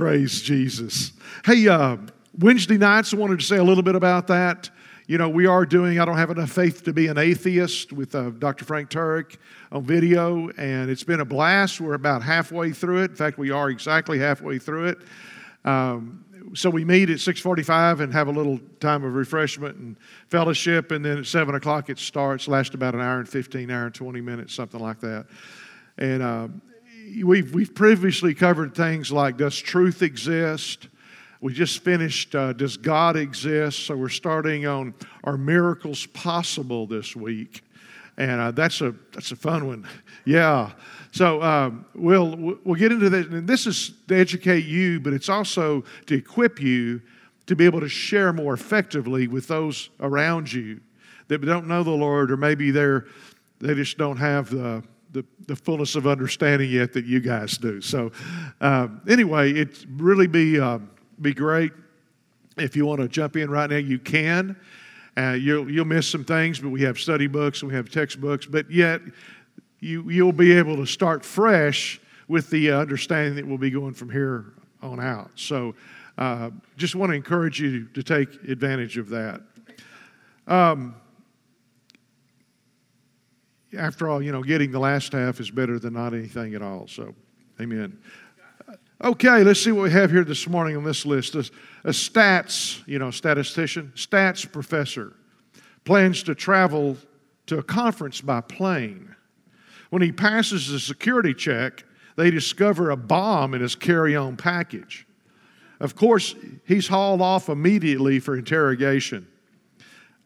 Praise Jesus. Hey, uh, Wednesday nights, I wanted to say a little bit about that. You know, we are doing I Don't Have Enough Faith to Be an Atheist with uh, Dr. Frank Turek on video, and it's been a blast. We're about halfway through it. In fact, we are exactly halfway through it. Um, so we meet at 6.45 and have a little time of refreshment and fellowship, and then at 7 o'clock it starts, lasts about an hour and 15, hour and 20 minutes, something like that. And uh, we've, we've previously covered things like Does truth exist? We just finished uh, Does God exist? So we're starting on Are miracles possible this week? And uh, that's, a, that's a fun one. Yeah. So um, we'll, we'll get into that. And this is to educate you, but it's also to equip you to be able to share more effectively with those around you that don't know the Lord, or maybe they're, they just don't have the the, the fullness of understanding yet that you guys do. So, uh, anyway, it really be uh, be great if you want to jump in right now. You can. Uh, you'll you'll miss some things, but we have study books and we have textbooks. But yet, you you'll be able to start fresh with the understanding that we'll be going from here on out. So, uh, just want to encourage you to take advantage of that. Um, after all, you know, getting the last half is better than not anything at all. So, amen. Okay, let's see what we have here this morning on this list. A, a stats, you know, statistician, stats professor plans to travel to a conference by plane. When he passes the security check, they discover a bomb in his carry on package. Of course, he's hauled off immediately for interrogation.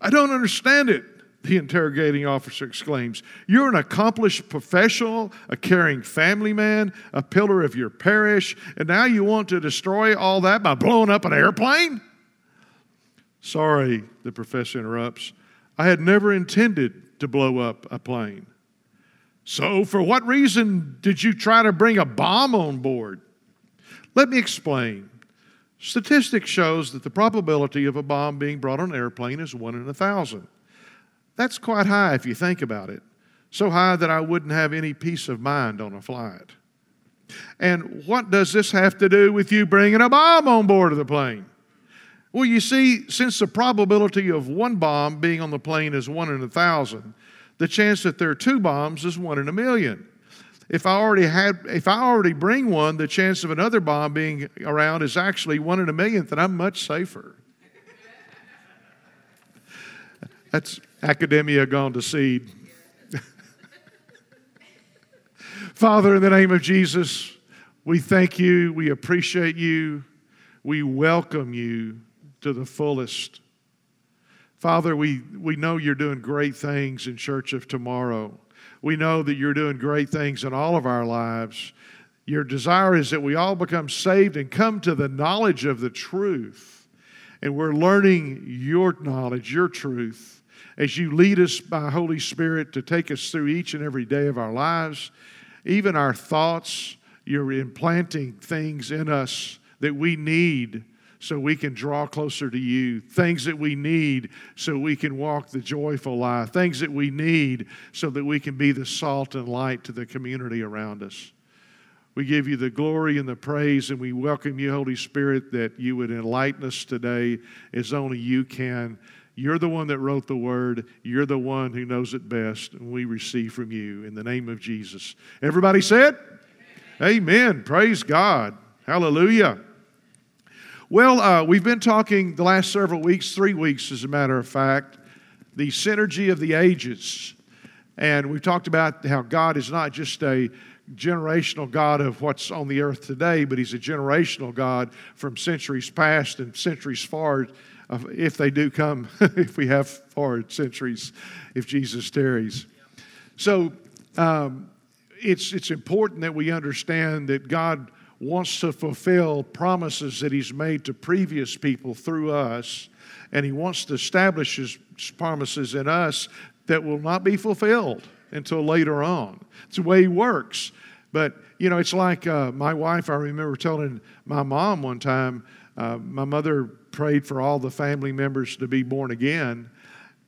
I don't understand it the interrogating officer exclaims. You're an accomplished professional, a caring family man, a pillar of your parish, and now you want to destroy all that by blowing up an airplane? Sorry, the professor interrupts. I had never intended to blow up a plane. So, for what reason did you try to bring a bomb on board? Let me explain. Statistics shows that the probability of a bomb being brought on an airplane is one in a thousand. That's quite high if you think about it. So high that I wouldn't have any peace of mind on a flight. And what does this have to do with you bringing a bomb on board of the plane? Well, you see, since the probability of one bomb being on the plane is one in a thousand, the chance that there are two bombs is one in a million. If I already had, if I already bring one, the chance of another bomb being around is actually one in a millionth, and I'm much safer. That's academia gone to seed. Father, in the name of Jesus, we thank you, we appreciate you, we welcome you to the fullest. Father, we, we know you're doing great things in Church of Tomorrow. We know that you're doing great things in all of our lives. Your desire is that we all become saved and come to the knowledge of the truth. And we're learning your knowledge, your truth as you lead us by Holy Spirit to take us through each and every day of our lives, even our thoughts. You're implanting things in us that we need so we can draw closer to you, things that we need so we can walk the joyful life, things that we need so that we can be the salt and light to the community around us. We give you the glory and the praise, and we welcome you, Holy Spirit, that you would enlighten us today as only you can. You're the one that wrote the word. You're the one who knows it best. And we receive from you in the name of Jesus. Everybody said? Amen. Amen. Praise God. Hallelujah. Well, uh, we've been talking the last several weeks, three weeks as a matter of fact, the synergy of the ages. And we've talked about how God is not just a generational God of what's on the earth today, but He's a generational God from centuries past and centuries forward if they do come, if we have forward centuries, if Jesus tarries. So um, it's, it's important that we understand that God wants to fulfill promises that He's made to previous people through us, and He wants to establish His promises in us that will not be fulfilled until later on. It's the way He works. But, you know, it's like uh, my wife, I remember telling my mom one time, uh, my mother prayed for all the family members to be born again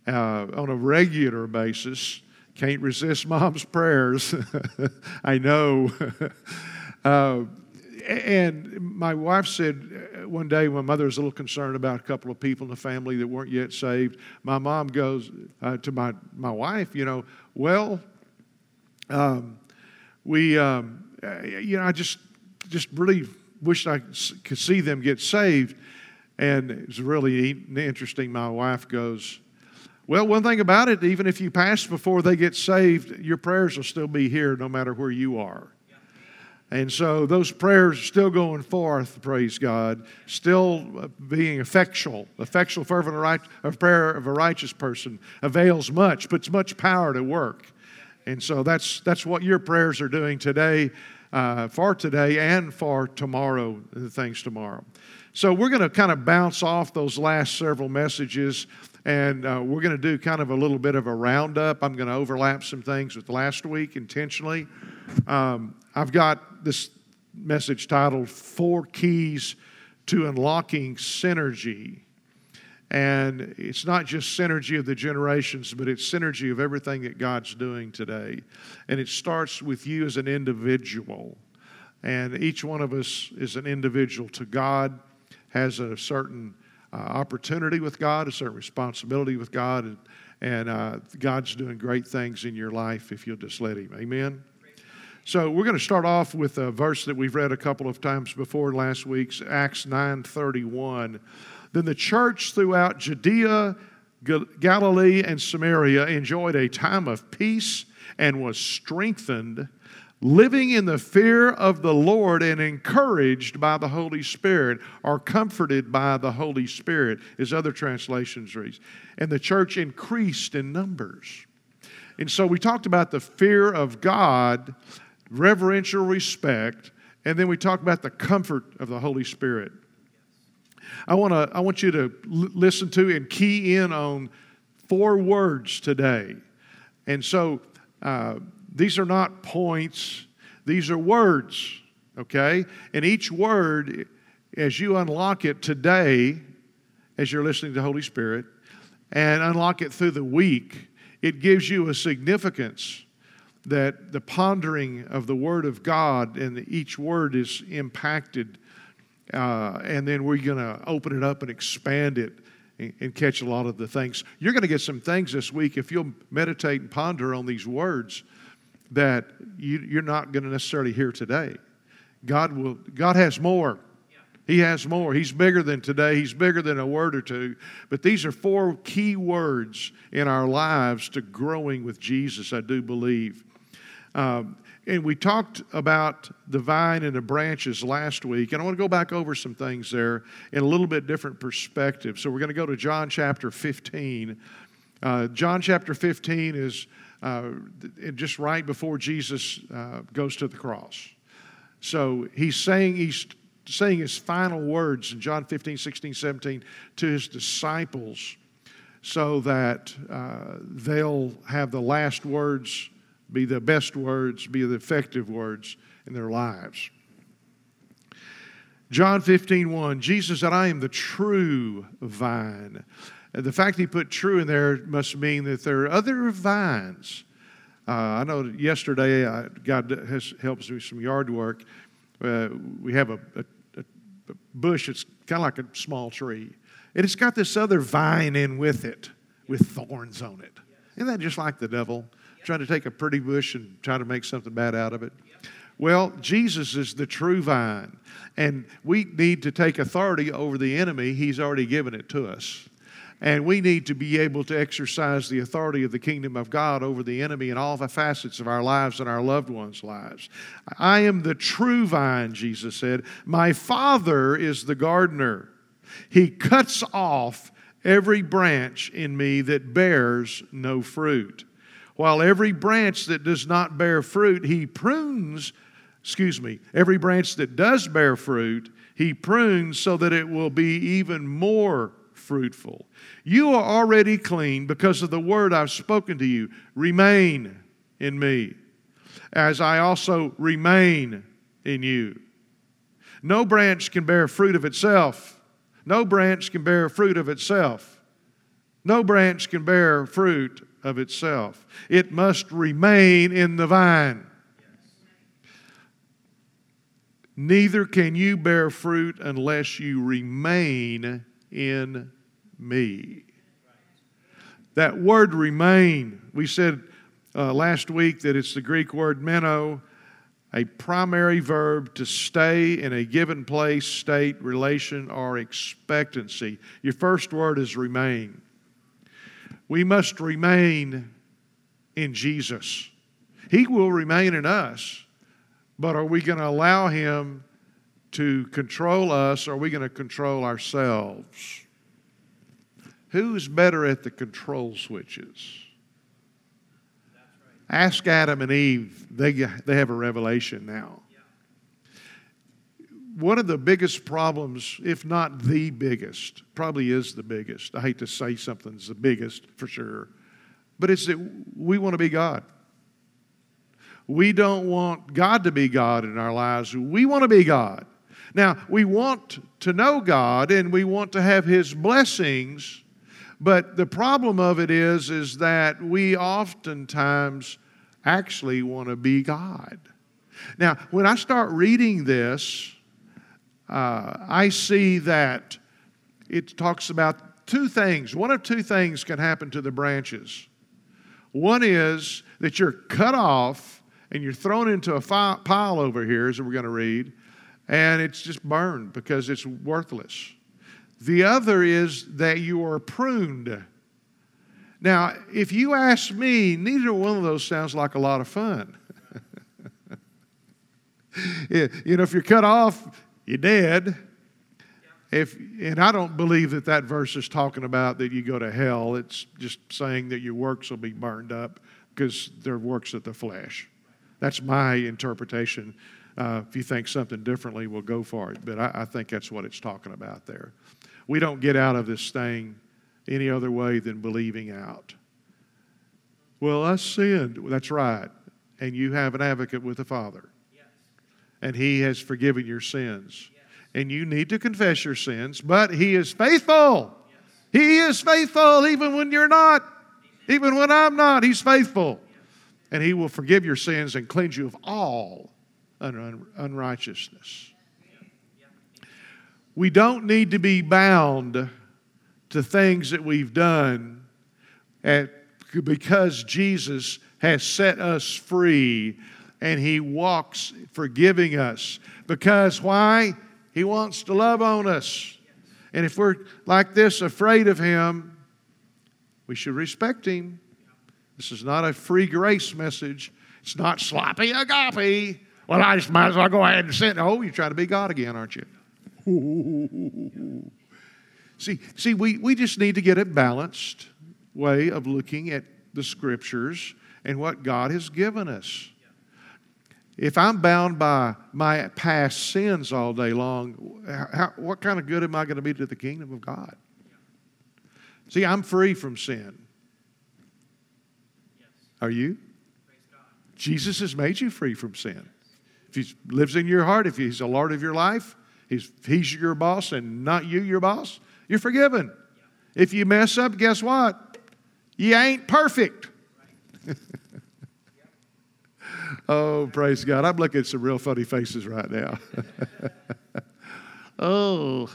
uh, on a regular basis. Can't resist mom's prayers. I know. uh, and my wife said uh, one day, my mother was a little concerned about a couple of people in the family that weren't yet saved. My mom goes uh, to my, my wife, you know, well, um, we, um, uh, you know, I just, just really wished I could see them get saved. And it's really interesting. My wife goes, Well, one thing about it, even if you pass before they get saved, your prayers will still be here no matter where you are. And so those prayers are still going forth, praise God, still being effectual. Effectual, fervent right, of prayer of a righteous person avails much, puts much power to work. And so that's, that's what your prayers are doing today, uh, for today, and for tomorrow, the things tomorrow. So we're going to kind of bounce off those last several messages, and uh, we're going to do kind of a little bit of a roundup. I'm going to overlap some things with last week intentionally. Um, I've got this message titled Four Keys to Unlocking Synergy. And it's not just synergy of the generations, but it's synergy of everything that God's doing today. And it starts with you as an individual. And each one of us is an individual to God, has a certain uh, opportunity with God, a certain responsibility with God, and, and uh, God's doing great things in your life if you'll just let Him. Amen. So we're going to start off with a verse that we've read a couple of times before last week's Acts 9:31. Then the church throughout Judea, Galilee, and Samaria enjoyed a time of peace and was strengthened, living in the fear of the Lord and encouraged by the Holy Spirit, or comforted by the Holy Spirit, as other translations read. And the church increased in numbers. And so we talked about the fear of God reverential respect, and then we talked about the comfort of the Holy Spirit. I, wanna, I want you to l- listen to and key in on four words today. And so uh, these are not points, these are words, okay? And each word, as you unlock it today, as you're listening to the Holy Spirit, and unlock it through the week, it gives you a significance that the pondering of the Word of God and each word is impacted, uh, and then we're going to open it up and expand it and, and, catch a lot of the things. You're going to get some things this week if you'll meditate and ponder on these words that you, you're not going to necessarily hear today. God will. God has more. He has more. He's bigger than today. He's bigger than a word or two. But these are four key words in our lives to growing with Jesus, I do believe. Um, and we talked about the vine and the branches last week, and I want to go back over some things there in a little bit different perspective. So we're going to go to John chapter 15. Uh, John chapter 15 is uh, just right before Jesus uh, goes to the cross. So he's saying he's saying his final words in John 15, 16, 17 to his disciples so that uh, they'll have the last words be the best words, be the effective words in their lives. John 15, 1, Jesus said, I am the true vine. And the fact he put true in there must mean that there are other vines. Uh, I know yesterday, I, God has, helps me with some yard work. Uh, we have a, a, a bush it's kind of like a small tree. And it's got this other vine in with it, with thorns on it. Isn't that just like the devil? Trying to take a pretty bush and try to make something bad out of it? Well, Jesus is the true vine, and we need to take authority over the enemy. He's already given it to us. And we need to be able to exercise the authority of the kingdom of God over the enemy in all the facets of our lives and our loved ones' lives. I am the true vine, Jesus said. My Father is the gardener. He cuts off every branch in me that bears no fruit while every branch that does not bear fruit, he prunes, excuse me, every branch that does bear fruit, he prunes so that it will be even more fruitful. You are already clean because of the word I've spoken to you. Remain in me, as I also remain in you. No branch can bear fruit of itself. No branch can bear fruit of itself. No branch can bear fruit of itself. It must remain in the vine. Neither can you bear fruit unless you remain in me. That word remain, we said uh, last week that it's the Greek word meno, a primary verb to stay in a given place, state, relation, or expectancy. Your first word is remain. We must remain in Jesus. He will remain in us, but are we going to allow Him to control us or are we going to control ourselves? Who's better at the control switches? Ask Adam and Eve. They, they have a revelation now. One of the biggest problems, if not the biggest, probably is the biggest. I hate to say something's the biggest for sure, but it's that we want to be God. We don't want God to be God in our lives. We want to be God. Now, we want to know God and we want to have His blessings, but the problem of it is, is that we oftentimes actually want to be God. Now, when I start reading this, uh, I see that it talks about two things. One of two things can happen to the branches. One is that you're cut off and you're thrown into a fi- pile over here, as we're going to read, and it's just burned because it's worthless. The other is that you are pruned. Now, if you ask me, neither one of those sounds like a lot of fun. you know, if you're cut off, you're dead. If, and I don't believe that that verse is talking about that you go to hell. It's just saying that your works will be burned up because they're works of the flesh. That's my interpretation. Uh, if you think something differently, we'll go for it. But I, I think that's what it's talking about there. We don't get out of this thing any other way than believing out. Well, I sinned. That's right. And you have an advocate with the Father. And He has forgiven your sins. And you need to confess your sins, but He is faithful. He is faithful even when you're not, even when I'm not. He's faithful. And He will forgive your sins and cleanse you of all unrighteousness. We don't need to be bound to things that we've done at, because Jesus has set us free and He walks forgiving us. Because why? He wants to love on us. And if we're like this, afraid of Him, we should respect Him. This is not a free grace message. It's not sloppy agape. Well, I just might as well go ahead and sin. Oh, you're trying to be God again, aren't you? See, see we, we just need to get a balanced way of looking at the scriptures and what God has given us. If I'm bound by my past sins all day long, how, what kind of good am I going to be to the kingdom of God? See, I'm free from sin. Are you? Jesus has made you free from sin. If He lives in your heart, if He's the Lord of your life, He's, he's your boss and not you your boss, you're forgiven. If you mess up, guess what? You ain't perfect. oh, praise God. I'm looking at some real funny faces right now. oh.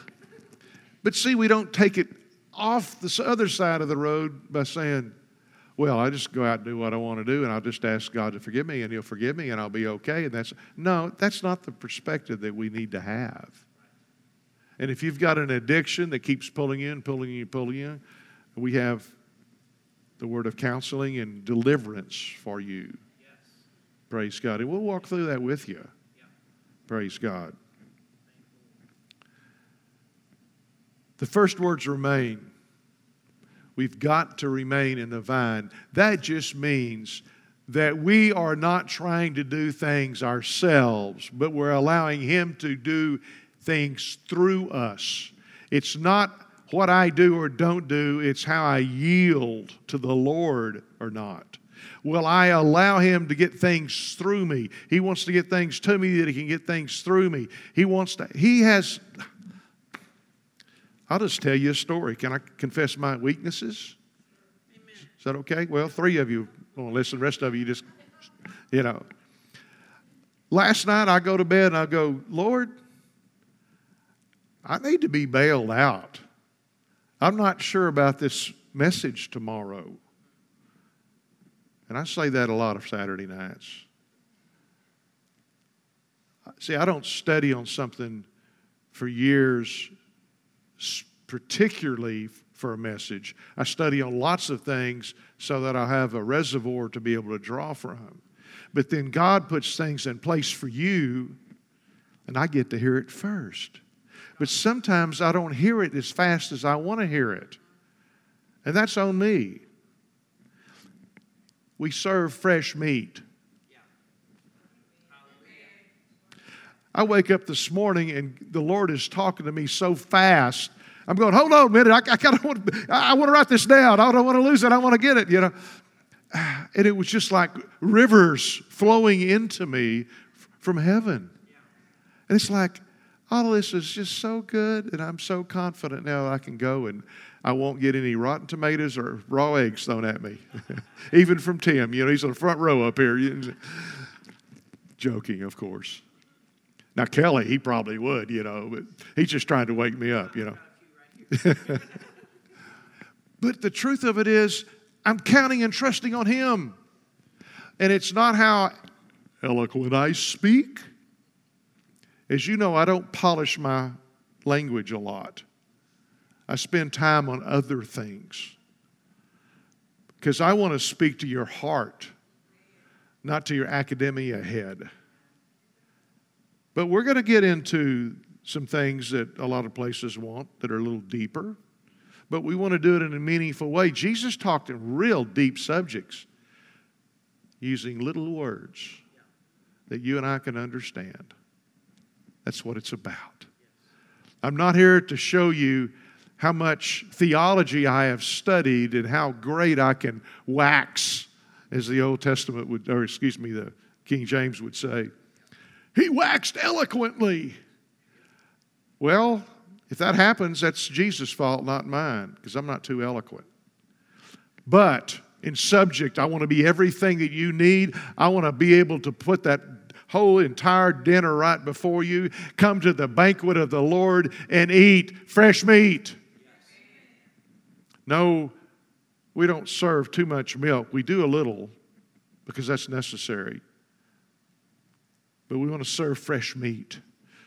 But see, we don't take it off the other side of the road by saying, well, I just go out and do what I want to do, and I'll just ask God to forgive me, and He'll forgive me, and I'll be okay. And that's no, that's not the perspective that we need to have. And if you've got an addiction that keeps pulling you in, pulling you, pulling you, we have the word of counseling and deliverance for you. Praise God. And we'll walk through that with you. Yeah. Praise God. The first words remain. We've got to remain in the vine. That just means that we are not trying to do things ourselves, but we're allowing Him to do things through us. It's not what I do or don't do, it's how I yield to the Lord or not. Will I allow Him to get things through me? He wants to get things to me that He can get things through me. He wants to, He has. I'll just tell you a story. Can I confess my weaknesses? Amen. Is that okay? Well, three of you want to listen, the rest of you just, you know. Last night I go to bed and I go, Lord, I need to be bailed out. I'm not sure about this message tomorrow. And I say that a lot of Saturday nights. See, I don't study on something for years, particularly for a message. I study on lots of things so that I have a reservoir to be able to draw from. But then God puts things in place for you, and I get to hear it first. But sometimes I don't hear it as fast as I want to hear it. And that's on me. We serve fresh meat. I wake up this morning and the Lord is talking to me so fast. I'm going, hold on a minute. I, I kind of want, I want to write this down. I don't want to lose it. I want to get it, you know. And it was just like rivers flowing into me from heaven. And it's like, all of this is just so good, and I'm so confident now I can go and I won't get any rotten tomatoes or raw eggs thrown at me, even from Tim. You know, he's on the front row up here. Joking, of course. Now, Kelly, he probably would, you know, but he's just trying to wake me up, you know. but the truth of it is, I'm counting and trusting on Him. And it's not how eloquent I speak. As you know, I don't polish my language a lot. I spend time on other things because I want to speak to your heart, not to your academia head. But we're going to get into some things that a lot of places want that are a little deeper, but we want to do it in a meaningful way. Jesus talked in real deep subjects using little words that you and I can understand. That's what it's about. I'm not here to show you how much theology I have studied and how great I can wax, as the Old Testament would, or excuse me, the King James would say. He waxed eloquently. Well, if that happens, that's Jesus' fault, not mine, because I'm not too eloquent. But in subject, I want to be everything that you need. I want to be able to put that whole entire dinner right before you. Come to the banquet of the Lord and eat fresh meat. No, we don't serve too much milk. We do a little because that's necessary but we want to serve fresh meat,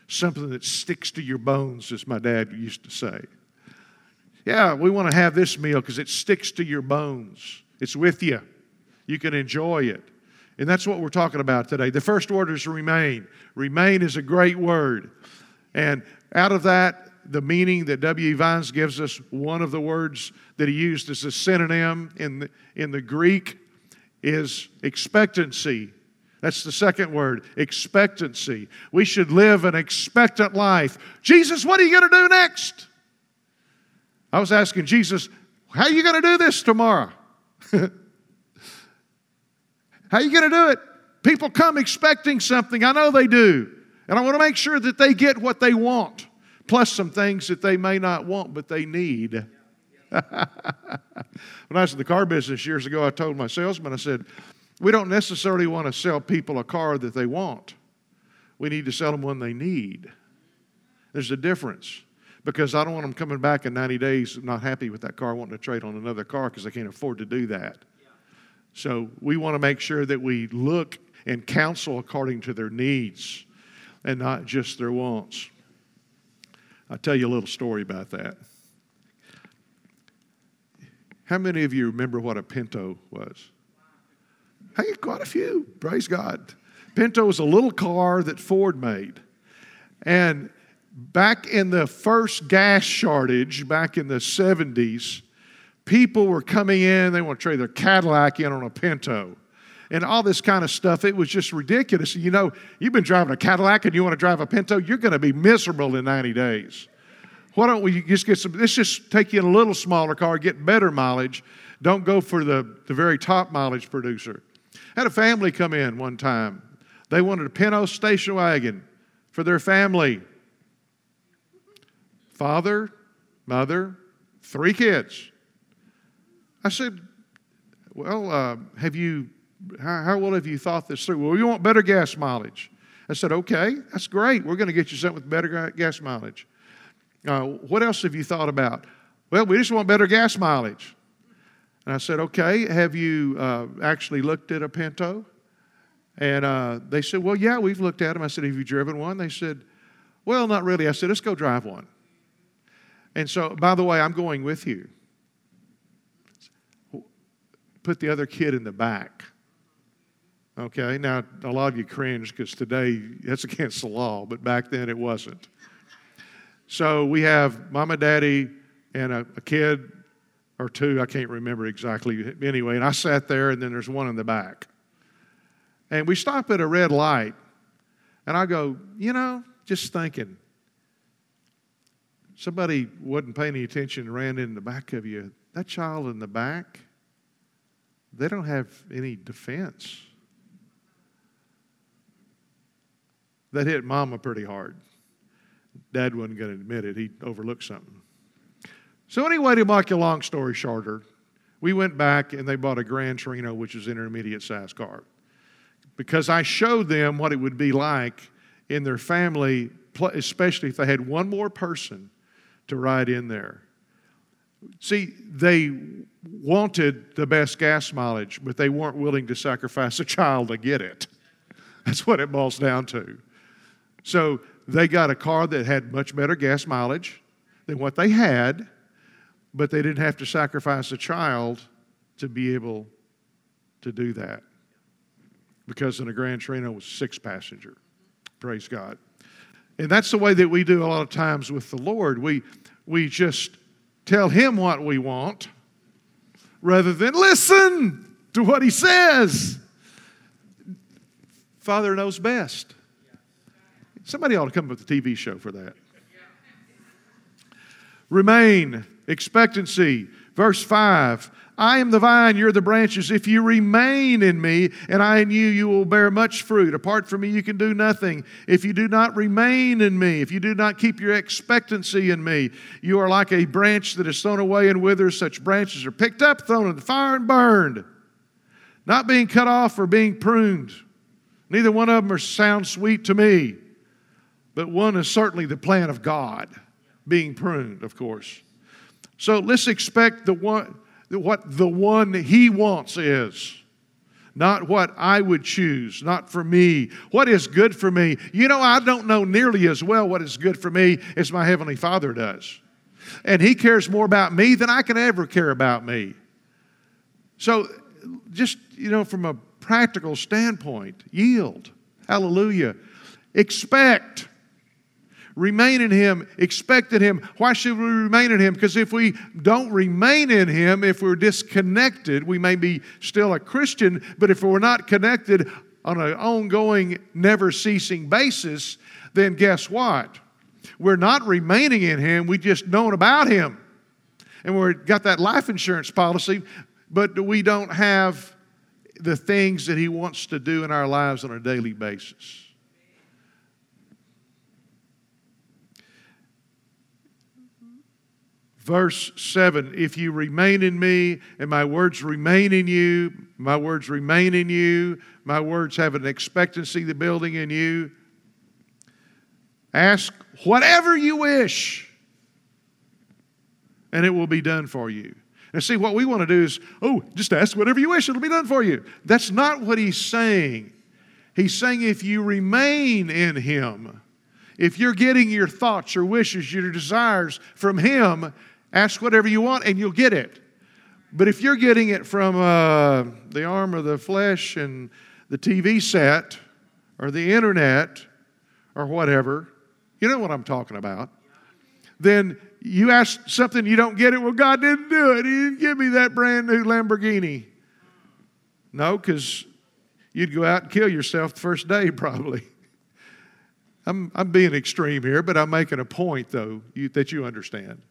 something that sticks to your bones, as my dad used to say. Yeah, we want to have this meal because it sticks to your bones, it's with you. You can enjoy it. And that's what we're talking about today. The first word is remain. Remain is a great word. And out of that, the meaning that W.E. Vines gives us, one of the words that he used as a synonym in the, in the Greek is expectancy. That's the second word, expectancy. We should live an expectant life. Jesus, what are you going to do next? I was asking Jesus, how are you going to do this tomorrow? how are you going to do it? People come expecting something. I know they do. And I want to make sure that they get what they want, plus some things that they may not want, but they need. when I was in the car business years ago, I told my salesman, I said, we don't necessarily want to sell people a car that they want. We need to sell them one they need. There's a difference because I don't want them coming back in 90 days not happy with that car, wanting to trade on another car because they can't afford to do that. So we want to make sure that we look and counsel according to their needs and not just their wants. I'll tell you a little story about that. How many of you remember what a Pinto was? Hey, quite a few. Praise God. Pinto was a little car that Ford made. And back in the first gas shortage, back in the 70s, people were coming in, they want to trade their Cadillac in on a Pinto. And all this kind of stuff, it was just ridiculous. You know, you've been driving a Cadillac and you want to drive a Pinto, you're going to be miserable in 90 days. Why don't we just get some? Let's just take you in a little smaller car, get better mileage. Don't go for the, the very top mileage producer had a family come in one time. They wanted a Pinto station wagon for their family. Father, mother, three kids. I said, Well, uh, have you, how, how well have you thought this through? Well, we want better gas mileage. I said, Okay, that's great. We're going to get you something with better gas mileage. Uh, what else have you thought about? Well, we just want better gas mileage. And I said, Okay, have you uh, actually looked at a Pinto? And uh, they said, Well, yeah, we've looked at them. I said, Have you driven one? They said, Well, not really. I said, Let's go drive one. And so, by the way, I'm going with you. Put the other kid in the back. Okay, now a lot of you cringe because today that's against the law, but back then it wasn't. So we have mama, daddy, and a, a kid or two, I can't remember exactly. Anyway, and I sat there, and then there's one in the back. And we stop at a red light, and I go, you know, just thinking, somebody wasn't paying any attention and ran in the back of you. That child in the back, they don't have any defense. That hit mama pretty hard. Dad wasn't going to admit it, he overlooked something. So, anyway, to make a long story shorter, we went back and they bought a Gran Torino, which is an intermediate size car because I showed them what it would be like in their family, especially if they had one more person to ride in there. See, they wanted the best gas mileage, but they weren't willing to sacrifice a child to get it. That's what it boils down to. So they got a car that had much better gas mileage than what they had, but they didn't have to sacrifice a child to be able to do that because in a Gran Torino was six passenger. Praise God. And that's the way that we do a lot of times with the Lord. We, we just tell Him what we want rather than listen to what He says. Father knows best. Somebody ought to come up with a TV show for that. Remain, expectancy. Verse 5 I am the vine, you're the branches. If you remain in me and I in you, you will bear much fruit. Apart from me, you can do nothing. If you do not remain in me, if you do not keep your expectancy in me, you are like a branch that is thrown away and withers. Such branches are picked up, thrown in the fire, and burned. Not being cut off or being pruned. Neither one of them are sound sweet to me, but one is certainly the plan of God, being pruned, of course. So let's expect the one what the one He wants is. Not what I would choose, not for me. What is good for me? You know, I don't know nearly as well what is good for me as my Heavenly Father does. And He cares more about me than I can ever care about me. So, just, you know, from a practical standpoint, yield. Hallelujah. Expect. Remain in Him, expect in Him. Why should we remain in Him? Because if we don't remain in Him, if we're disconnected, we may be still a Christian, but if we're not connected on an ongoing, never ceasing basis, then guess what? We're not remaining in Him, we just known about Him. And we've got that life insurance policy, but we don't have the things that He wants to do in our lives on a daily basis. Verse 7 If you remain in me and my words remain in you, my words remain in you, my words have an expectancy the building in you. Ask whatever you wish, and it will be done for you. And see, what we want to do is, oh, just ask whatever you wish, it'll be done for you. That's not what he's saying. He's saying if you remain in him, if you're getting your thoughts, your wishes, your desires from him, Ask whatever you want and you'll get it. But if you're getting it from uh, the arm of the flesh and the TV set or the internet or whatever, you know what I'm talking about, then you ask something you don't get it. Well, God didn't do it. He didn't give me that brand new Lamborghini. No, because you'd go out and kill yourself the first day, probably. I'm, I'm being extreme here, but I'm making a point, though, you, that you understand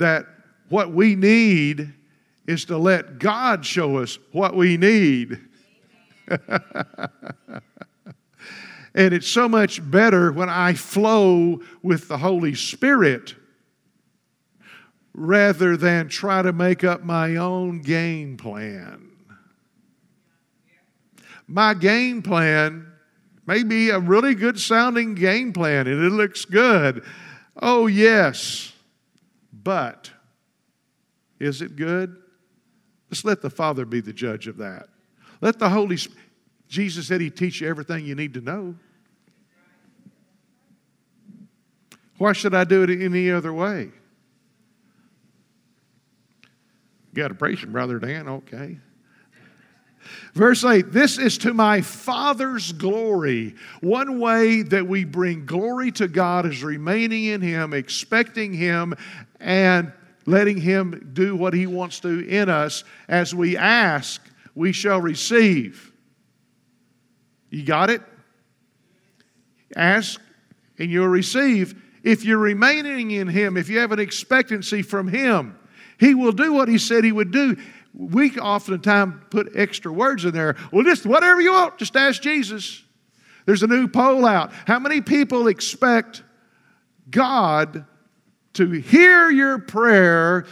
that what we need is to let God show us what we need. and it's so much better when I flow with the Holy Spirit rather than try to make up my own game plan. My game plan may be a really good sounding game plan and it looks good. Oh, yes. But is it good? Let's let the Father be the judge of that. Let the Holy Spirit, Jesus said He'd teach you everything you need to know. Why should I do it any other way? You got a praise Brother Dan? Okay. Verse 8, this is to my Father's glory. One way that we bring glory to God is remaining in Him, expecting Him, and letting Him do what He wants to in us. As we ask, we shall receive. You got it? Ask and you'll receive. If you're remaining in Him, if you have an expectancy from Him, He will do what He said He would do we oftentimes put extra words in there. Well, just whatever you want, just ask Jesus. There's a new poll out. How many people expect God to hear your prayer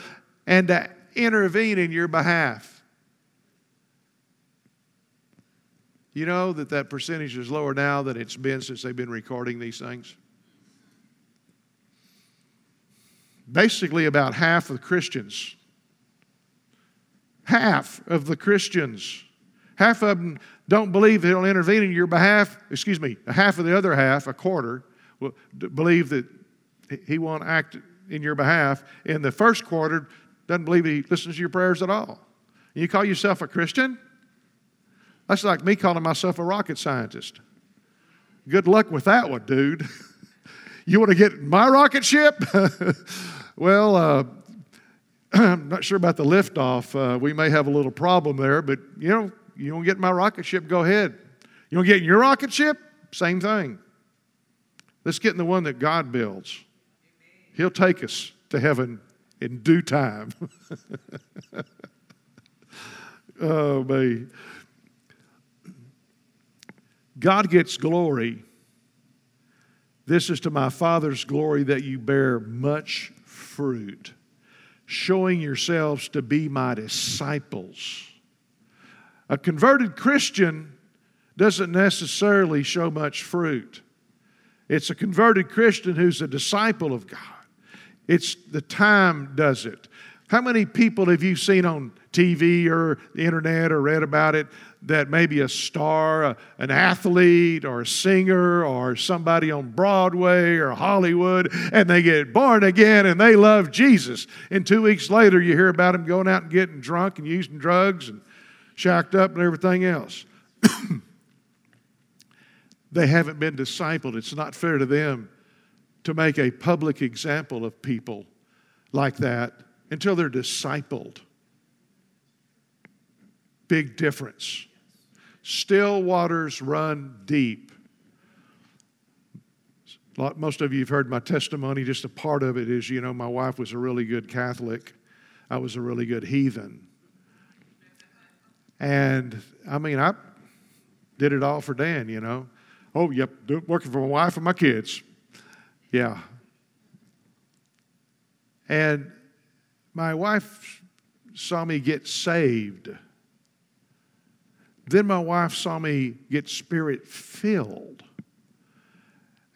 and to intervene in your behalf? You know that that percentage is lower now than it's been since they've been recording these things? Basically, about half of Christians half of the Christians. Half of them don't believe he'll intervene in your behalf. Excuse me, half of the other half, a quarter, will believe that he won't act in your behalf. In the first quarter, doesn't believe he listens to your prayers at all. You call yourself a Christian? That's like me calling myself a rocket scientist. Good luck with that one, dude. you want to get my rocket ship? well, uh, I'm not sure about the liftoff. Uh, we may have a little problem there, but you know, you don't get my rocket ship, go ahead. You don't get in your rocket ship? Same thing. Let's get in the one that God builds. He'll take us to heaven in due time. oh, me. God gets glory. This is to my Father's glory that you bear much fruit showing yourselves to be my disciples. A converted Christian doesn't necessarily show much fruit. It's a converted Christian who's a disciple of God. It's the time does it. How many people have you seen on TV or the internet or read about it that maybe a star, a, an athlete, or a singer, or somebody on Broadway or Hollywood, and they get born again and they love Jesus. And two weeks later, you hear about them going out and getting drunk and using drugs and shacked up and everything else. they haven't been discipled. It's not fair to them to make a public example of people like that until they're discipled. Big difference. Still waters run deep. Most of you have heard my testimony. Just a part of it is, you know, my wife was a really good Catholic. I was a really good heathen. And I mean, I did it all for Dan, you know. Oh, yep, working for my wife and my kids. Yeah. And my wife saw me get saved then my wife saw me get spirit filled.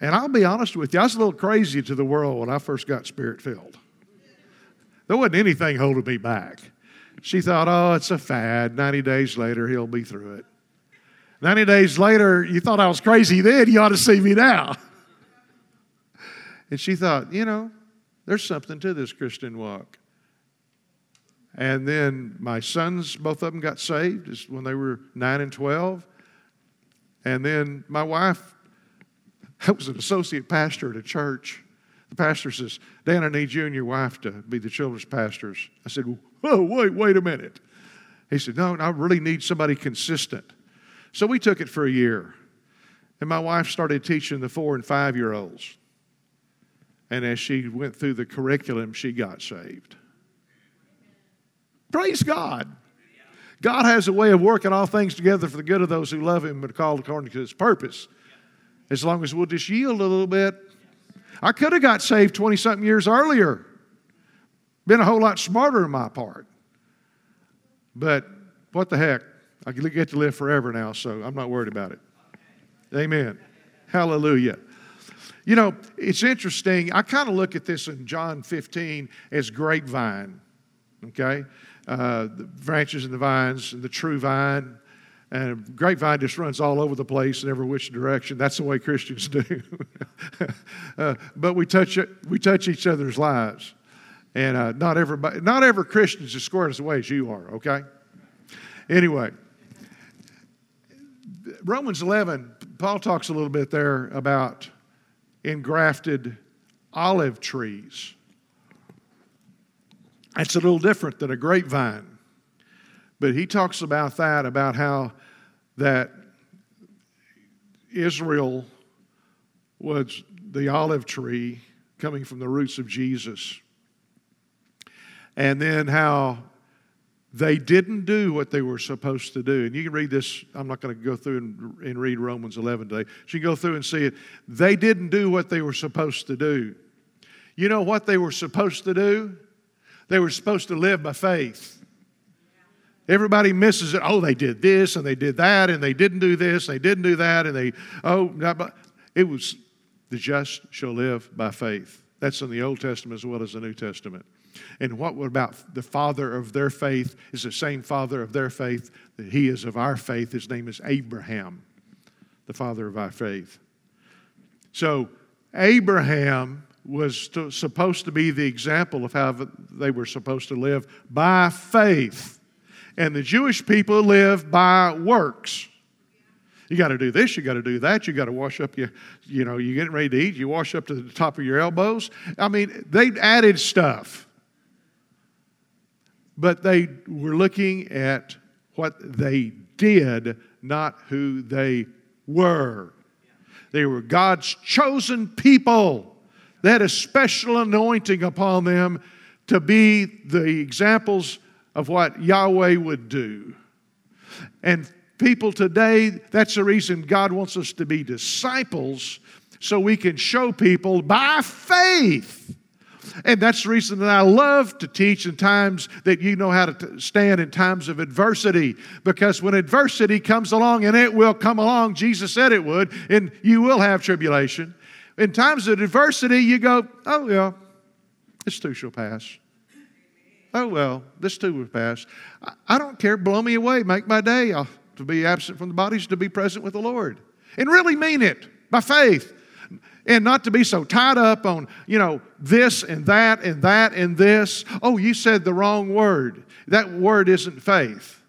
And I'll be honest with you, I was a little crazy to the world when I first got spirit filled. There wasn't anything holding me back. She thought, oh, it's a fad. 90 days later, he'll be through it. 90 days later, you thought I was crazy then, you ought to see me now. And she thought, you know, there's something to this Christian walk. And then my sons, both of them got saved when they were 9 and 12. And then my wife, I was an associate pastor at a church. The pastor says, Dan, I need you and your wife to be the children's pastors. I said, Whoa, wait, wait a minute. He said, No, I really need somebody consistent. So we took it for a year. And my wife started teaching the four and five year olds. And as she went through the curriculum, she got saved. Praise God. God has a way of working all things together for the good of those who love Him and are called according to His purpose. As long as we'll just yield a little bit. I could have got saved 20 something years earlier. Been a whole lot smarter on my part. But what the heck? I get to live forever now, so I'm not worried about it. Amen. Hallelujah. You know, it's interesting. I kind of look at this in John 15 as grapevine, okay? Uh, the branches and the vines and the true vine. And grapevine just runs all over the place in every which direction. That's the way Christians do. uh, but we touch, we touch each other's lives. And uh, not everybody, not every Christian is as square as the way as you are, okay? Anyway, Romans 11, Paul talks a little bit there about engrafted olive trees. That's a little different than a grapevine. But he talks about that, about how that Israel was the olive tree coming from the roots of Jesus. And then how they didn't do what they were supposed to do. And you can read this, I'm not going to go through and, and read Romans 11 today. So you can go through and see it. They didn't do what they were supposed to do. You know what they were supposed to do? They were supposed to live by faith. Everybody misses it. Oh, they did this and they did that and they didn't do this, they didn't do that, and they, oh, not, it was the just shall live by faith. That's in the Old Testament as well as the New Testament. And what about the father of their faith is the same father of their faith that he is of our faith. His name is Abraham, the father of our faith. So, Abraham was to, supposed to be the example of how they were supposed to live by faith. And the Jewish people live by works. You got to do this, you got to do that, you got to wash up your, you know, you're getting ready to eat, you wash up to the top of your elbows. I mean, they added stuff but they were looking at what they did, not who they were. They were God's chosen people. They had a special anointing upon them to be the examples of what Yahweh would do. And people today, that's the reason God wants us to be disciples so we can show people by faith and that's the reason that I love to teach in times that you know how to stand in times of adversity. Because when adversity comes along, and it will come along, Jesus said it would, and you will have tribulation. In times of adversity, you go, oh, yeah, this too shall pass. Oh, well, this too will pass. I don't care. Blow me away. Make my day. I'll, to be absent from the bodies, to be present with the Lord. And really mean it by faith and not to be so tied up on, you know, this and that and that and this. Oh, you said the wrong word. That word isn't faith.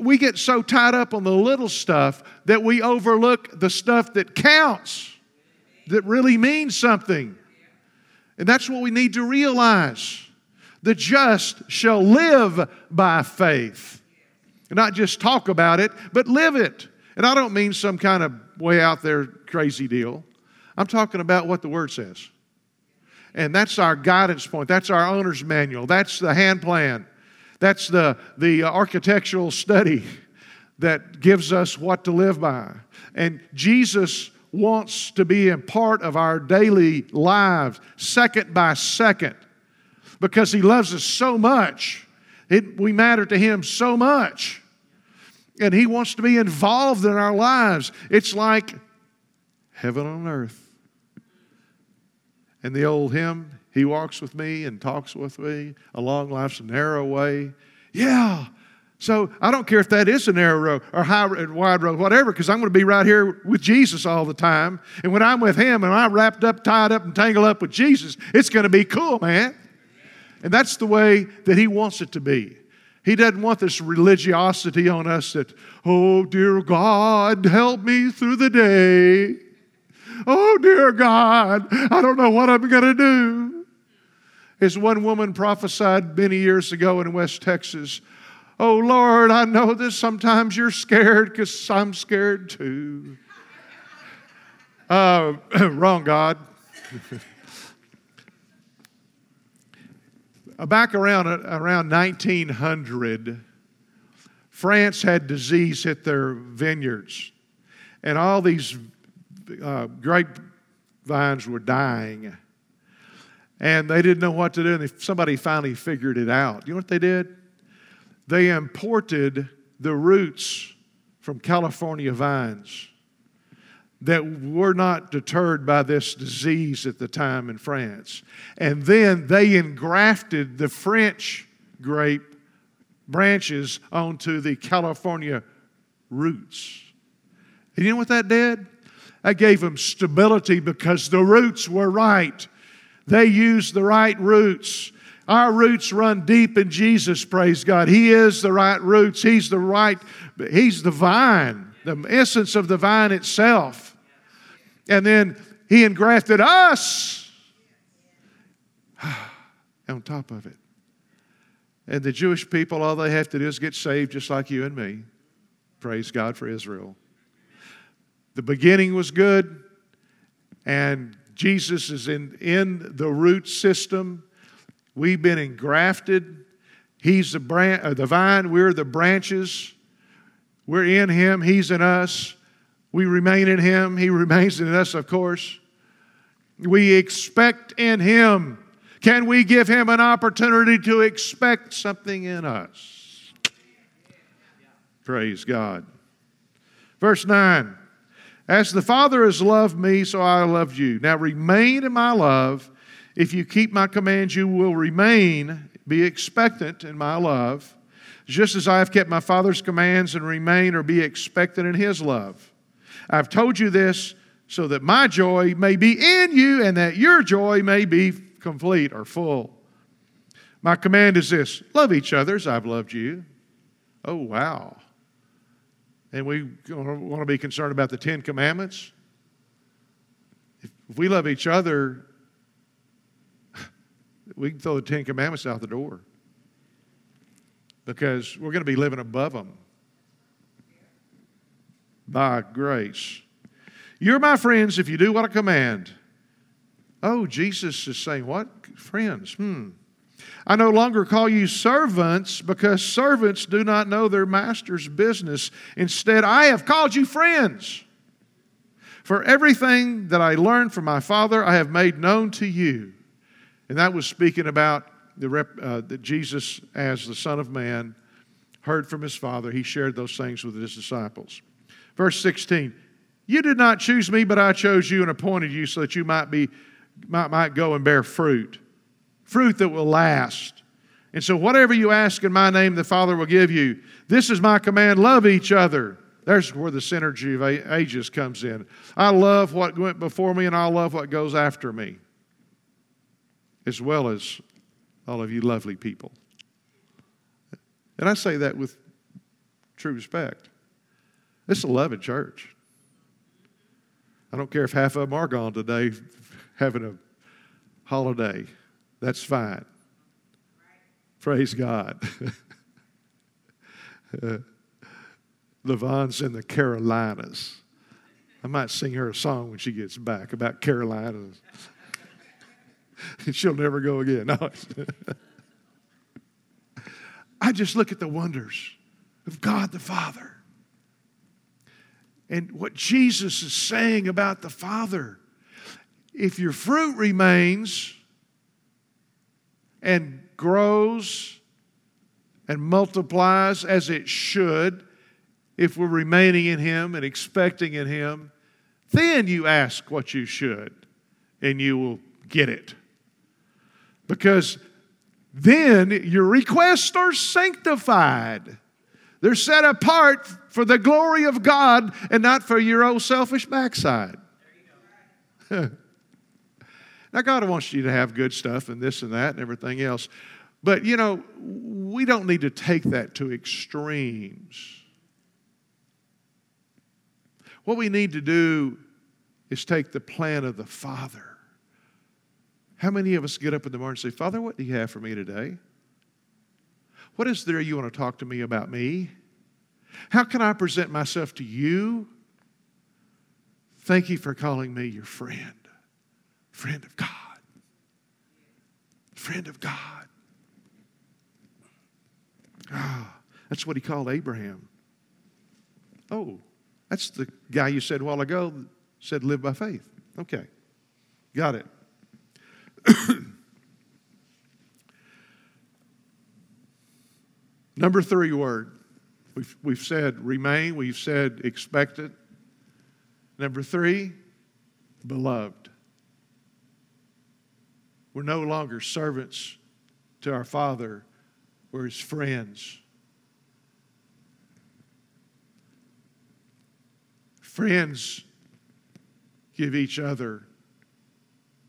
We get so tied up on the little stuff that we overlook the stuff that counts, that really means something. And that's what we need to realize. The just shall live by faith. And not just talk about it, but live it. And I don't mean some kind of way out there crazy deal. I'm talking about what the Word says. And that's our guidance point. That's our owner's manual. That's the hand plan. That's the, the architectural study that gives us what to live by. And Jesus wants to be a part of our daily lives, second by second, because He loves us so much. It, we matter to Him so much. And He wants to be involved in our lives. It's like heaven on earth. And the old hymn, He walks with me and talks with me along life's narrow way. Yeah. So I don't care if that is a narrow road or high wide road, whatever, because I'm going to be right here with Jesus all the time. And when I'm with Him and I'm wrapped up, tied up, and tangled up with Jesus, it's going to be cool, man. And that's the way that He wants it to be. He doesn't want this religiosity on us that, oh, dear God, help me through the day. Oh, dear God, I don't know what I'm going to do. As one woman prophesied many years ago in West Texas, Oh, Lord, I know that sometimes you're scared because I'm scared too. Uh, wrong, God. Back around, around 1900, France had disease hit their vineyards. And all these uh, grapevines were dying. And they didn't know what to do. And somebody finally figured it out. You know what they did? They imported the roots from California vines that were not deterred by this disease at the time in France. And then they engrafted the French grape branches onto the California roots. And you know what that did? That gave them stability because the roots were right. They used the right roots. Our roots run deep in Jesus, praise God. He is the right roots. He's the right, He's the vine, the essence of the vine itself. And then He engrafted us on top of it. And the Jewish people, all they have to do is get saved just like you and me. Praise God for Israel. The beginning was good, and Jesus is in, in the root system. We've been engrafted. He's the, uh, the vine, we're the branches. We're in Him, He's in us. We remain in Him, He remains in us, of course. We expect in Him. Can we give Him an opportunity to expect something in us? Praise God. Verse 9 As the Father has loved me, so I loved you. Now remain in my love. If you keep my commands, you will remain, be expectant in my love, just as I have kept my Father's commands and remain or be expectant in his love. I've told you this so that my joy may be in you and that your joy may be complete or full. My command is this love each other as I've loved you. Oh, wow. And we want to be concerned about the Ten Commandments. If we love each other, we can throw the Ten Commandments out the door because we're going to be living above them by grace. You're my friends if you do what I command. Oh, Jesus is saying, What? Friends. Hmm. I no longer call you servants because servants do not know their master's business. Instead, I have called you friends. For everything that I learned from my Father, I have made known to you. And that was speaking about the rep, uh, that Jesus, as the Son of Man, heard from his Father. He shared those things with his disciples. Verse 16 You did not choose me, but I chose you and appointed you so that you might be might, might go and bear fruit, fruit that will last. And so, whatever you ask in my name, the Father will give you. This is my command love each other. There's where the synergy of ages comes in. I love what went before me, and I love what goes after me, as well as all of you lovely people. And I say that with true respect. This is a loving church. I don't care if half of them are gone today having a holiday. That's fine. Praise God. uh, Levon's in the Carolinas. I might sing her a song when she gets back about Carolinas. She'll never go again. I just look at the wonders of God the Father and what Jesus is saying about the Father if your fruit remains and grows and multiplies as it should, if we're remaining in Him and expecting in Him, then you ask what you should and you will get it. Because then your requests are sanctified. They're set apart for the glory of God and not for your own selfish backside. Now, God wants you to have good stuff and this and that and everything else. But, you know, we don't need to take that to extremes. What we need to do is take the plan of the Father. How many of us get up in the morning and say, Father, what do you have for me today? What is there you want to talk to me about me? How can I present myself to you? Thank you for calling me your friend friend of God. Friend of God. Ah, that's what he called Abraham. Oh, that's the guy you said a while ago said live by faith. Okay, got it. Number three word. We've, we've said remain, we've said expect it. Number three, beloved. We're no longer servants to our Father, we're His friends. Friends give each other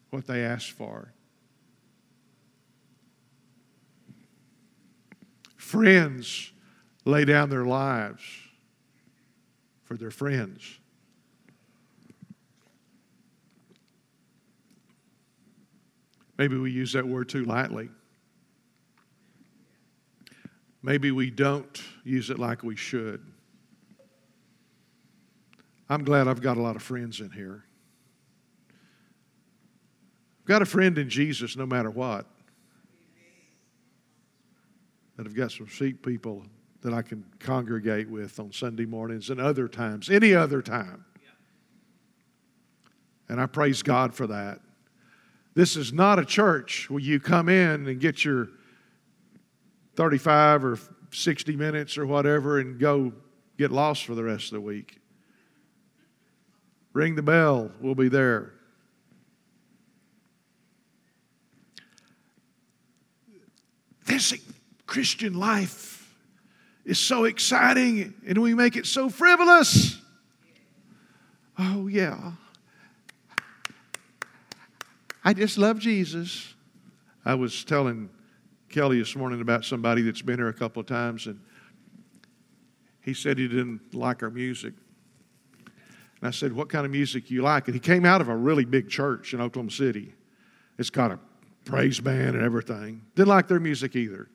what they ask for. Friends lay down their lives for their friends. Maybe we use that word too lightly. Maybe we don't use it like we should. I'm glad I've got a lot of friends in here. I've got a friend in Jesus no matter what. And I've got some sheep people that I can congregate with on Sunday mornings and other times, any other time. And I praise God for that. This is not a church where you come in and get your 35 or 60 minutes or whatever and go get lost for the rest of the week. Ring the bell, we'll be there. Christian life is so exciting and we make it so frivolous. Oh, yeah. I just love Jesus. I was telling Kelly this morning about somebody that's been here a couple of times, and he said he didn't like our music. And I said, What kind of music you like? And he came out of a really big church in Oklahoma City. It's got a praise band and everything. Didn't like their music either.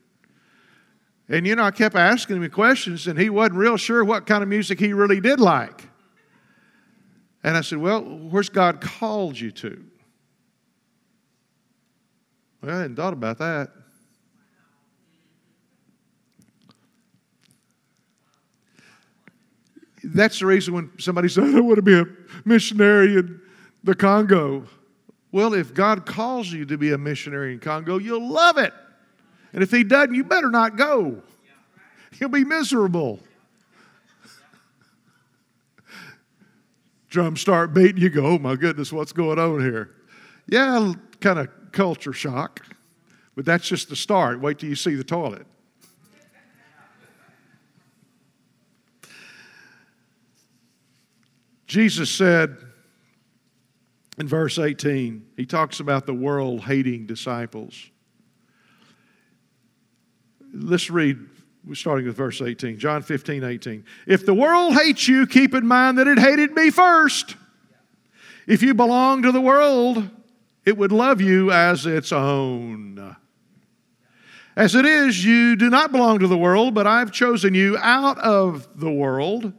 And you know, I kept asking him questions, and he wasn't real sure what kind of music he really did like. And I said, Well, where's God called you to? Well, I hadn't thought about that. That's the reason when somebody says, I want to be a missionary in the Congo. Well, if God calls you to be a missionary in Congo, you'll love it. And if He doesn't, you better not go. You'll be miserable. Drums start beating, you go, oh my goodness, what's going on here? Yeah, kind of culture shock, but that's just the start. Wait till you see the toilet. Jesus said in verse 18, he talks about the world hating disciples. Let's read, starting with verse 18, John 15, 18. If the world hates you, keep in mind that it hated me first. If you belong to the world, it would love you as its own. As it is, you do not belong to the world, but I've chosen you out of the world.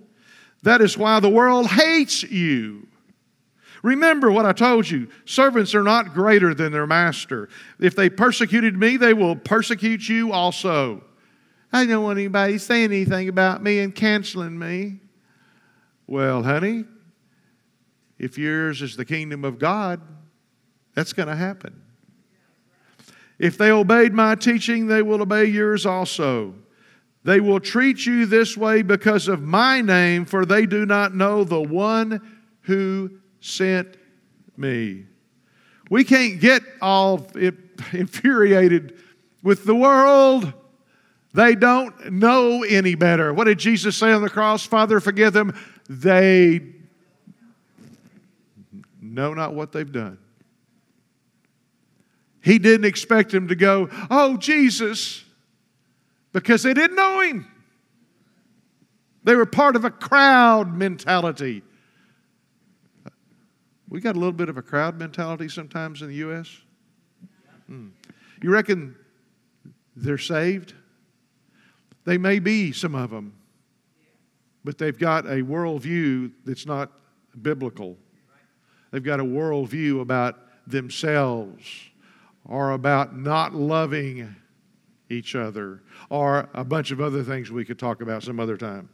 That is why the world hates you. Remember what I told you servants are not greater than their master. If they persecuted me, they will persecute you also. I don't want anybody saying anything about me and canceling me. Well, honey, if yours is the kingdom of God, that's going to happen. If they obeyed my teaching, they will obey yours also. They will treat you this way because of my name, for they do not know the one who sent me. We can't get all infuriated with the world. They don't know any better. What did Jesus say on the cross? Father, forgive them. They know not what they've done. He didn't expect them to go, Oh, Jesus, because they didn't know him. They were part of a crowd mentality. We got a little bit of a crowd mentality sometimes in the U.S. Hmm. You reckon they're saved? They may be, some of them, but they've got a worldview that's not biblical. They've got a worldview about themselves or about not loving each other, or a bunch of other things we could talk about some other time.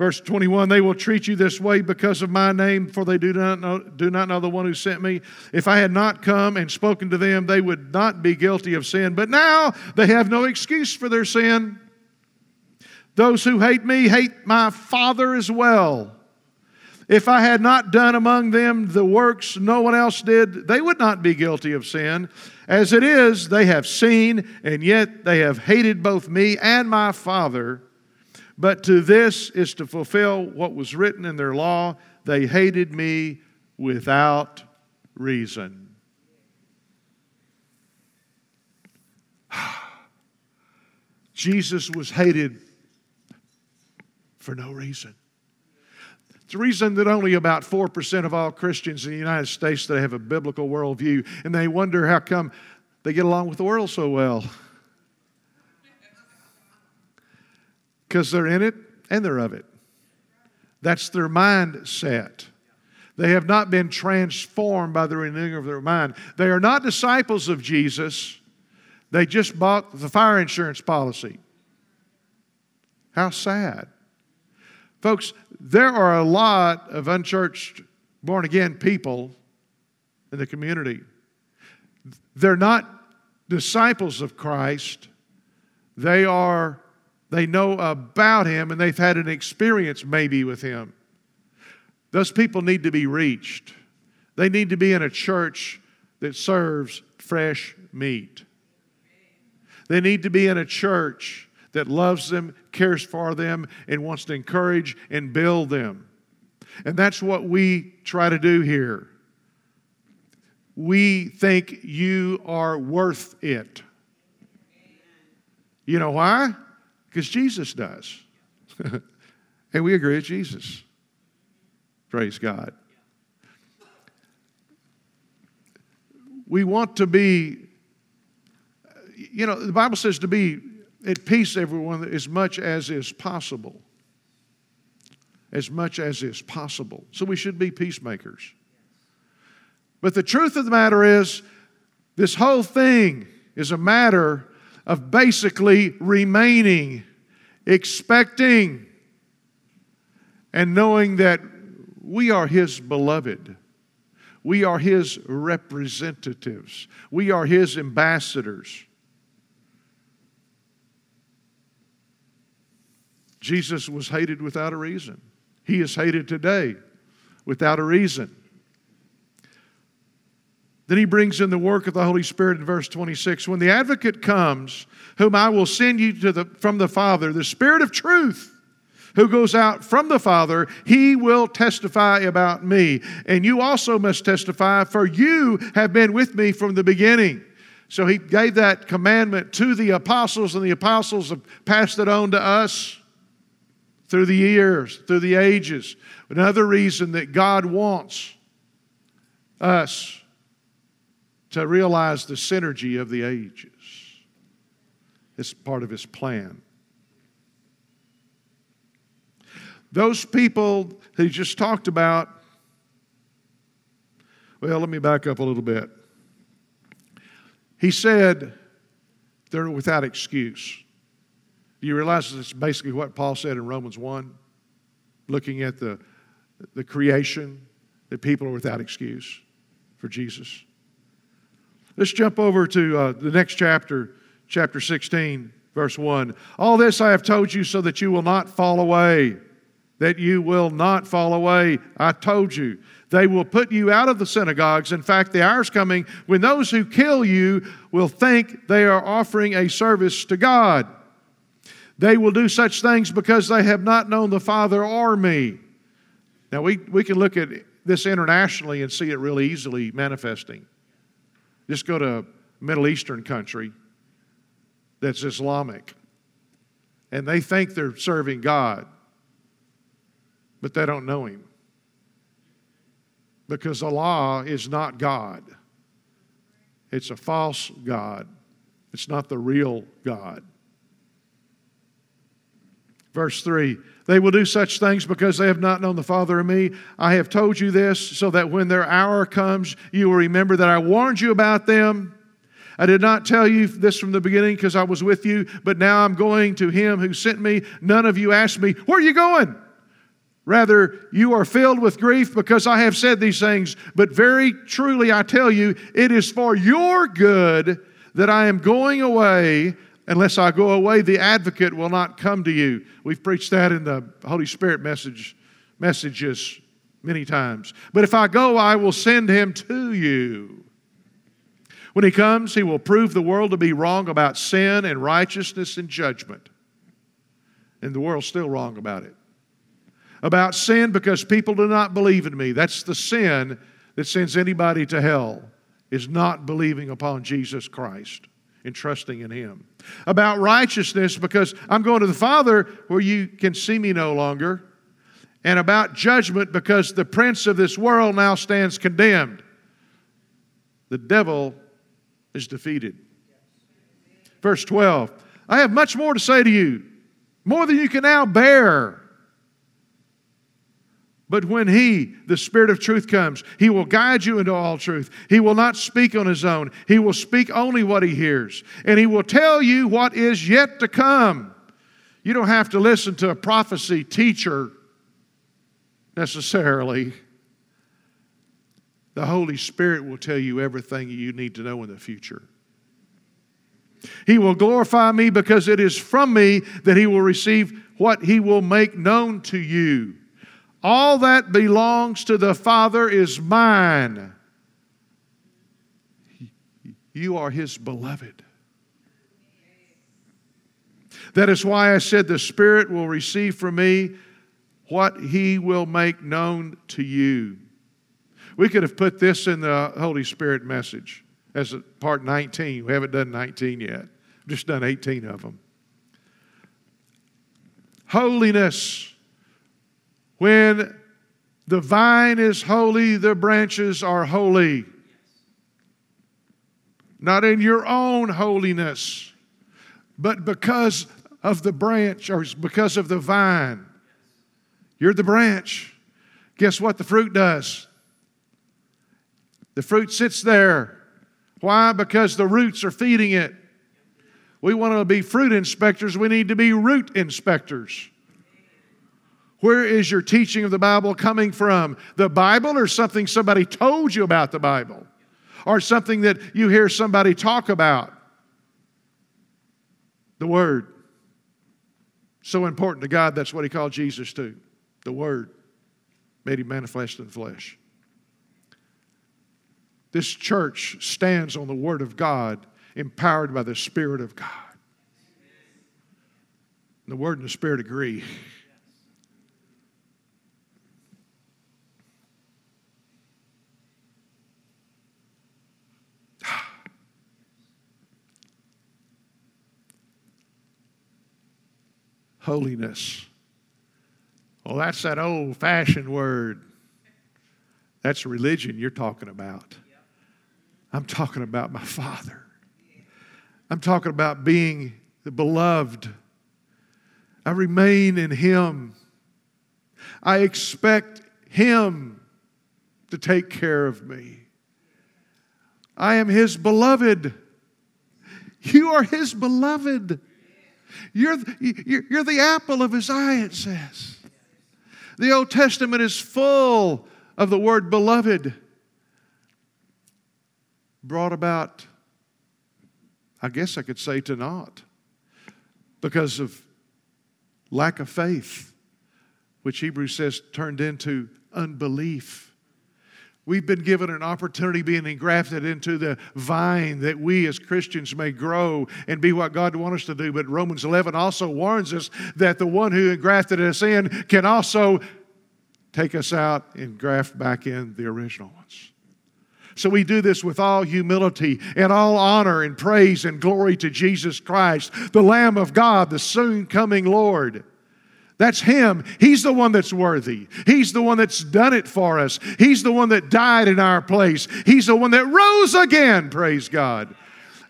Verse 21 They will treat you this way because of my name, for they do not, know, do not know the one who sent me. If I had not come and spoken to them, they would not be guilty of sin. But now they have no excuse for their sin. Those who hate me hate my Father as well. If I had not done among them the works no one else did, they would not be guilty of sin. As it is, they have seen, and yet they have hated both me and my Father. But to this is to fulfill what was written in their law. They hated me without reason. Jesus was hated for no reason. The reason that only about 4% of all Christians in the United States that have a biblical worldview, and they wonder how come they get along with the world so well. Because they're in it and they're of it. That's their mindset. They have not been transformed by the renewing of their mind. They are not disciples of Jesus. They just bought the fire insurance policy. How sad. Folks, there are a lot of unchurched, born again people in the community. They're not disciples of Christ. They are they know about him and they've had an experience maybe with him. Those people need to be reached. They need to be in a church that serves fresh meat. They need to be in a church that loves them, cares for them, and wants to encourage and build them. And that's what we try to do here. We think you are worth it. You know why? Because Jesus does. and we agree with Jesus. Praise God. We want to be, you know, the Bible says to be at peace, everyone, as much as is possible. As much as is possible. So we should be peacemakers. But the truth of the matter is, this whole thing is a matter of basically remaining, expecting, and knowing that we are His beloved. We are His representatives. We are His ambassadors. Jesus was hated without a reason. He is hated today without a reason. Then he brings in the work of the Holy Spirit in verse 26. When the advocate comes, whom I will send you to the, from the Father, the Spirit of truth, who goes out from the Father, he will testify about me. And you also must testify, for you have been with me from the beginning. So he gave that commandment to the apostles, and the apostles have passed it on to us through the years, through the ages. Another reason that God wants us to realize the synergy of the ages. It's part of his plan. Those people he just talked about, well, let me back up a little bit. He said they're without excuse. Do you realize that's basically what Paul said in Romans 1? Looking at the, the creation, that people are without excuse for Jesus. Let's jump over to uh, the next chapter, chapter 16, verse 1. All this I have told you so that you will not fall away. That you will not fall away. I told you. They will put you out of the synagogues. In fact, the hour is coming when those who kill you will think they are offering a service to God. They will do such things because they have not known the Father or me. Now, we, we can look at this internationally and see it really easily manifesting. Just go to a Middle Eastern country that's Islamic, and they think they're serving God, but they don't know Him. Because Allah is not God, it's a false God, it's not the real God. Verse 3 They will do such things because they have not known the Father and me. I have told you this so that when their hour comes, you will remember that I warned you about them. I did not tell you this from the beginning because I was with you, but now I'm going to him who sent me. None of you asked me, Where are you going? Rather, you are filled with grief because I have said these things. But very truly, I tell you, it is for your good that I am going away. Unless I go away, the advocate will not come to you. We've preached that in the Holy Spirit message, messages many times. But if I go, I will send him to you. When he comes, he will prove the world to be wrong about sin and righteousness and judgment. And the world's still wrong about it. About sin because people do not believe in me. That's the sin that sends anybody to hell, is not believing upon Jesus Christ and trusting in him. About righteousness because I'm going to the Father where you can see me no longer. And about judgment because the prince of this world now stands condemned. The devil is defeated. Verse 12 I have much more to say to you, more than you can now bear. But when He, the Spirit of truth, comes, He will guide you into all truth. He will not speak on His own, He will speak only what He hears. And He will tell you what is yet to come. You don't have to listen to a prophecy teacher necessarily. The Holy Spirit will tell you everything you need to know in the future. He will glorify me because it is from me that he will receive what he will make known to you. All that belongs to the Father is mine. You are his beloved. That is why I said the Spirit will receive from me what he will make known to you. We could have put this in the Holy Spirit message as part 19. We haven't done 19 yet, We've just done 18 of them. Holiness. When the vine is holy, the branches are holy. Not in your own holiness, but because of the branch or because of the vine. You're the branch. Guess what the fruit does? The fruit sits there. Why? Because the roots are feeding it. We want to be fruit inspectors, we need to be root inspectors. Where is your teaching of the Bible coming from? The Bible or something somebody told you about the Bible? Or something that you hear somebody talk about? The Word. So important to God, that's what He called Jesus to. The Word made Him manifest in flesh. This church stands on the Word of God, empowered by the Spirit of God. The Word and the Spirit agree. Holiness. Well, that's that old fashioned word. That's religion you're talking about. I'm talking about my Father. I'm talking about being the beloved. I remain in Him. I expect Him to take care of me. I am His beloved. You are His beloved. You're, you're, the apple of His eye, it says. The Old Testament is full of the word beloved brought about, I guess I could say, to naught because of lack of faith, which Hebrews says turned into unbelief. We've been given an opportunity being engrafted into the vine that we as Christians may grow and be what God wants us to do. But Romans 11 also warns us that the one who engrafted us in can also take us out and graft back in the original ones. So we do this with all humility and all honor and praise and glory to Jesus Christ, the Lamb of God, the soon coming Lord. That's Him. He's the one that's worthy. He's the one that's done it for us. He's the one that died in our place. He's the one that rose again, praise God.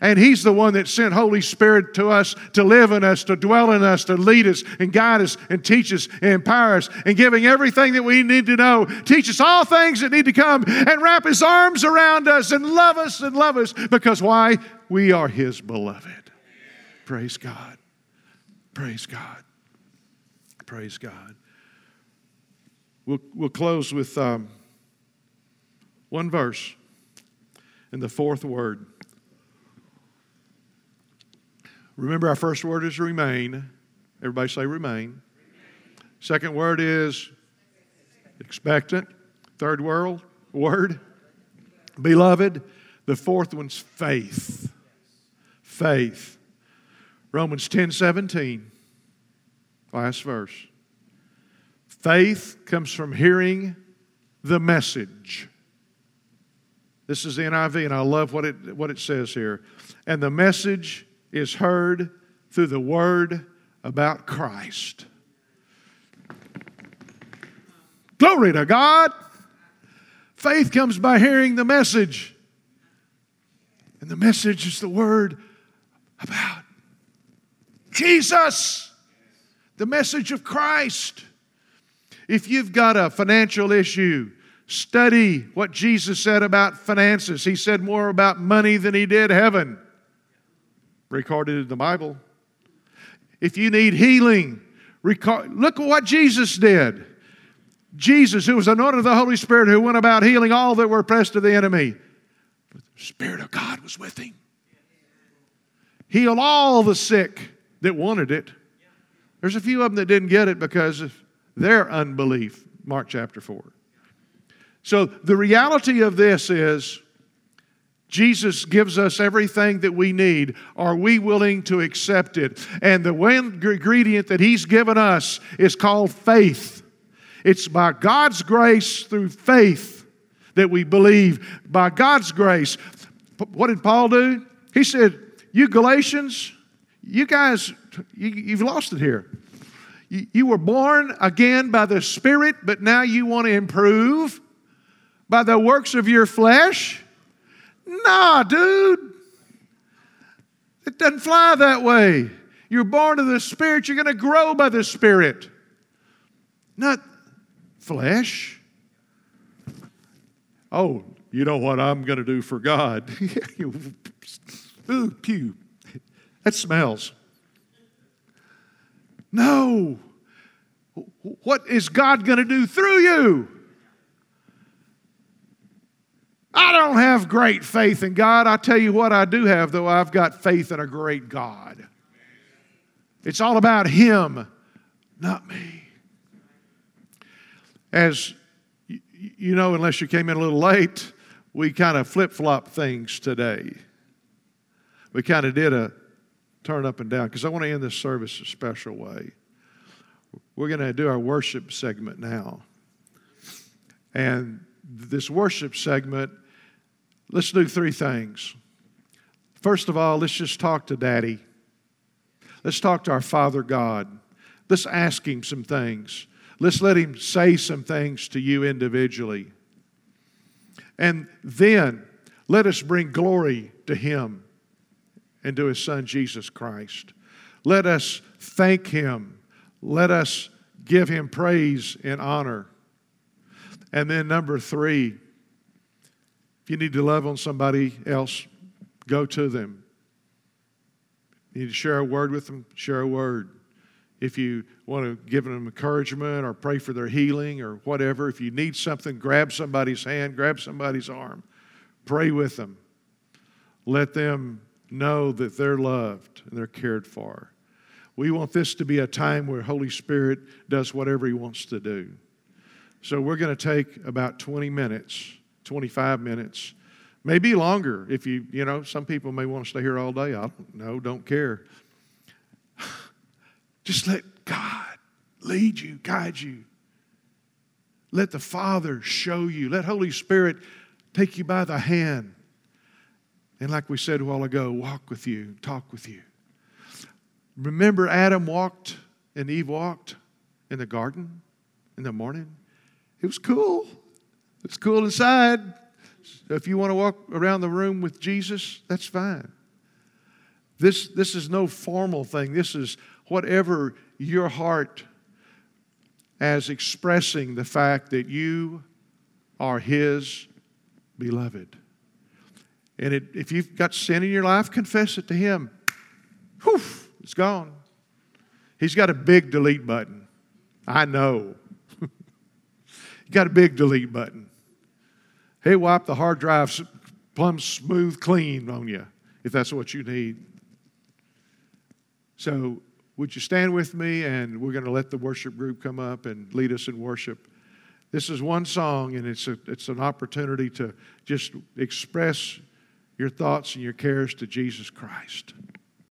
And He's the one that sent Holy Spirit to us to live in us, to dwell in us, to lead us and guide us and teach us and empower us and giving everything that we need to know. Teach us all things that need to come and wrap His arms around us and love us and love us because why? We are His beloved. Praise God. Praise God. Praise God. We'll, we'll close with um, one verse in the fourth word. Remember, our first word is remain. Everybody say remain. Second word is expectant. Third world word, beloved. The fourth one's faith. Faith. Romans 10 17, last verse. Faith comes from hearing the message. This is the NIV, and I love what it, what it says here. And the message is heard through the word about Christ. Glory to God. Faith comes by hearing the message. And the message is the word about Jesus, the message of Christ. If you've got a financial issue, study what Jesus said about finances. He said more about money than he did heaven, recorded in the Bible. If you need healing, record, look at what Jesus did. Jesus, who was anointed of the Holy Spirit, who went about healing all that were oppressed of the enemy. The Spirit of God was with him. Healed all the sick that wanted it. There's a few of them that didn't get it because of their unbelief. Mark chapter 4. So the reality of this is Jesus gives us everything that we need. Are we willing to accept it? And the one ingredient that He's given us is called faith. It's by God's grace through faith that we believe. By God's grace. What did Paul do? He said, You Galatians, you guys, you, have lost it here. You, you were born again by the Spirit, but now you want to improve by the works of your flesh? Nah, dude. It doesn't fly that way. You're born of the Spirit, you're going to grow by the Spirit. Not flesh. Oh, you know what I'm going to do for God? Ooh, pew. That smells. No. What is God going to do through you? I don't have great faith in God. I tell you what, I do have, though. I've got faith in a great God. It's all about Him, not me. As you know, unless you came in a little late, we kind of flip flop things today. We kind of did a turn up and down because I want to end this service a special way. We're going to do our worship segment now. And this worship segment, let's do three things. First of all, let's just talk to Daddy. Let's talk to our Father God. Let's ask Him some things. Let's let Him say some things to you individually. And then let us bring glory to Him and to His Son, Jesus Christ. Let us thank Him. Let us give Him praise and honor. And then, number three, if you need to love on somebody else, go to them. You need to share a word with them, share a word. If you want to give them encouragement or pray for their healing or whatever, if you need something, grab somebody's hand, grab somebody's arm, pray with them. Let them know that they're loved and they're cared for. We want this to be a time where Holy Spirit does whatever He wants to do. So we're going to take about 20 minutes, 25 minutes, maybe longer. If you, you know, some people may want to stay here all day. I don't know, don't care. Just let God lead you, guide you. Let the Father show you. Let Holy Spirit take you by the hand. And like we said a while ago, walk with you, talk with you. Remember, Adam walked and Eve walked in the garden in the morning? It was cool. It's cool inside. If you want to walk around the room with Jesus, that's fine. This, this is no formal thing. This is whatever your heart as expressing the fact that you are His beloved. And it, if you've got sin in your life, confess it to Him. Whew, it's gone. He's got a big delete button. I know. He got a big delete button. He'll wipe the hard drive plumb smooth clean on you if that's what you need. So would you stand with me and we're going to let the worship group come up and lead us in worship? This is one song, and it's, a, it's an opportunity to just express your thoughts and your cares to Jesus Christ.